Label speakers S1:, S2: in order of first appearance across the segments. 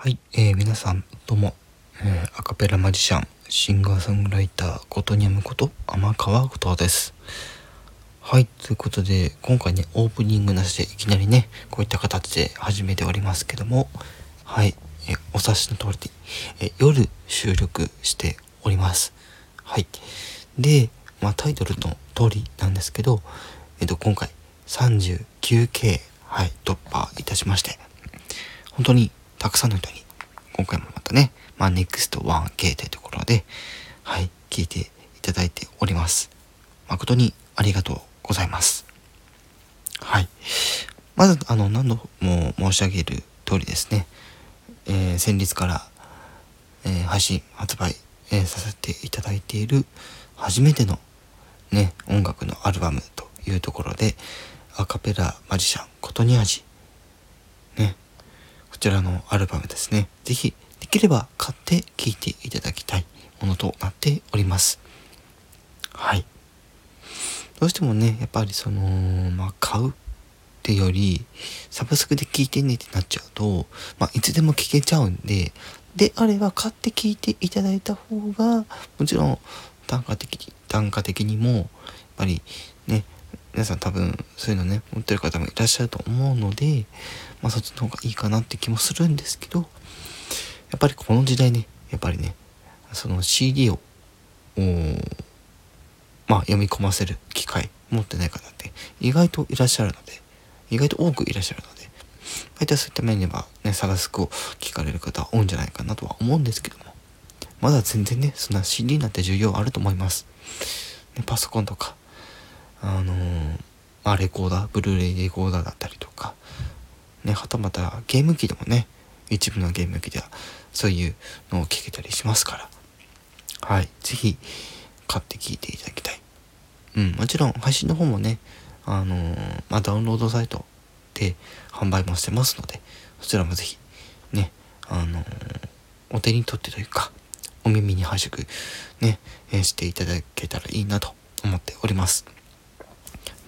S1: はい、えー、皆さんどうも、えー、アカペラマジシャンシンガーソングライターことにゃむこと天川後藤です。はいということで今回ねオープニングなしでいきなりねこういった形で始めておりますけどもはい、えー、お察しの通りで、え、夜収録しております。はいでまあタイトルの通りなんですけどえっ、と今回 39K はい突破いたしまして本当にたくさんの人に、今回もまたね、まあ、NEXT1K というところで、はい、聞いていただいております。誠にありがとうございます。はい。まず、あの、何度も申し上げる通りですね、えー、先日から、えー、配信、発売、えー、させていただいている初めてのね、音楽のアルバムというところで、アカペラマジシャン、ことに味、ね、こちらのアルバムですね。是非できれば買って聴いていただきたいものとなっております。はい。どうしてもね、やっぱりその、まあ、買うってより、サブスクで聴いてねってなっちゃうと、まあ、いつでも聴けちゃうんで、であれば買って聴いていただいた方が、もちろん単価的、単価的にも、やっぱりね、皆さん多分そういうのね、持ってる方もいらっしゃると思うので、まあそっちの方がいいかなって気もするんですけど、やっぱりこの時代ね、やっぱりね、その CD を、まあ読み込ませる機会持ってない方って意外といらっしゃるので、意外と多くいらっしゃるので、大体そういった面ではね、サブスクを聞かれる方多いんじゃないかなとは思うんですけども、まだ全然ね、そんな CD なんて重要あると思います。ね、パソコンとか、あの、まあ、レコーダー、ブルーレイレコーダーだったりとか、ね、はたまたゲーム機でもね、一部のゲーム機ではそういうのを聞けたりしますから、はい、ぜひ買って聞いていただきたい。うん、もちろん配信の方もね、あのー、まあ、ダウンロードサイトで販売もしてますので、そちらもぜひ、ね、あのー、お手に取ってというか、お耳に拝借、ね、え、していただけたらいいなと思っております。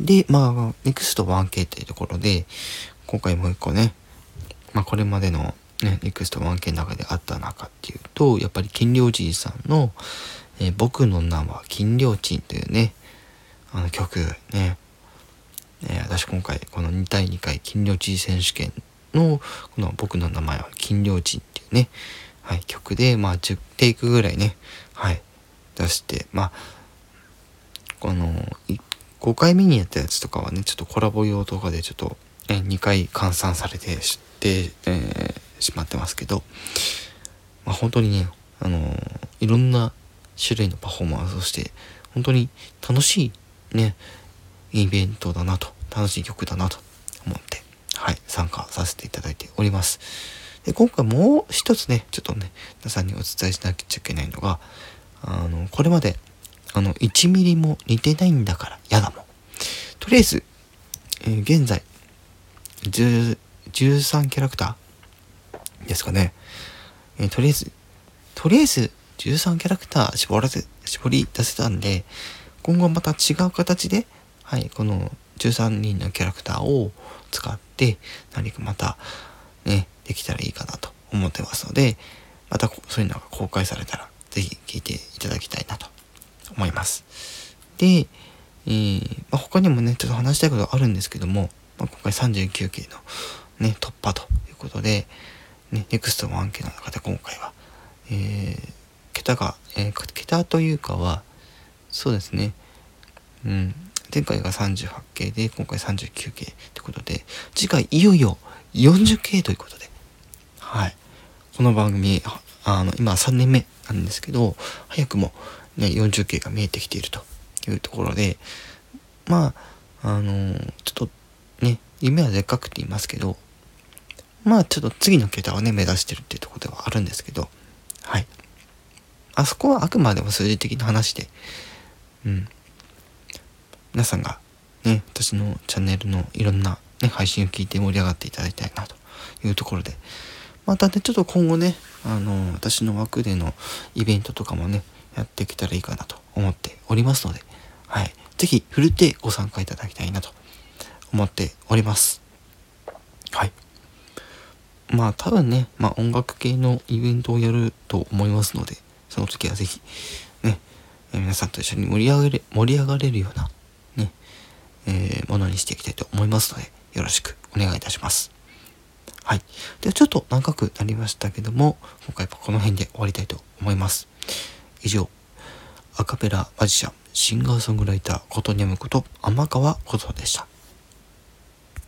S1: で、まあ、NEXT1K というところで、今回もう一個ね、まあ、これまでのね、ネクスト 1K の中であった中っていうと、やっぱり金良じいさんの、えー、僕の名は金良鎮というね、あの曲ね、えー、私今回この2対2回金良鎮選手権のこの僕の名前は金良鎮っていうね、はい、曲でまあ10テイクぐらいね、はい、出して、まあ、この5回目にやったやつとかはね、ちょっとコラボ用とかでちょっとえ2回換算されてして、えー、しまってますけど、まあ、本当にね、あのー、いろんな種類のパフォーマンスをして本当に楽しいねイベントだなと楽しい曲だなと思ってはい参加させていただいております。で今回もう一つねちょっとね皆さんにお伝えしなきゃいけないのがあのこれまであの1ミリも似てないんだから嫌だもんとりあえず、えー、現在13キャラクターですかね。えー、とりあえず、とりあえず13キャラクター絞らせ、絞り出せたんで、今後また違う形で、はい、この13人のキャラクターを使って何かまたね、できたらいいかなと思ってますので、またそういうのが公開されたら、ぜひ聞いていただきたいなと思います。で、えー、まあ、他にもね、ちょっと話したいことがあるんですけども、まあ、今回39期のね、突破ということで、ね、ネクスト1期の中で今回は、えー、桁が、えー、桁というかは、そうですね、うん、前回が38系で、今回39系ということで、次回いよいよ40系ということで、はい。この番組、あの、今3年目なんですけど、早くもね、40系が見えてきているというところで、まあ、あのー、ちょっとね、夢はでっかくって言いますけど、まあちょっと次の桁をね、目指してるっていうところではあるんですけど、はい。あそこはあくまでも数字的な話で、うん。皆さんがね、私のチャンネルのいろんな、ね、配信を聞いて盛り上がっていただきたいなというところで、またね、ちょっと今後ね、あの、私の枠でのイベントとかもね、やっていけたらいいかなと思っておりますので、はい。ぜひ、ふるってご参加いただきたいなと思っております。はい。まあ多分ね、まあ音楽系のイベントをやると思いますので、その時はぜひ、ね、え皆さんと一緒に盛り上げれ、盛り上がれるような、ね、えー、ものにしていきたいと思いますので、よろしくお願いいたします。はい。ではちょっと長くなりましたけども、今回はこの辺で終わりたいと思います。以上、アカペラマジシャン、シンガーソングライター、ことにゃむこと、天川ことでした。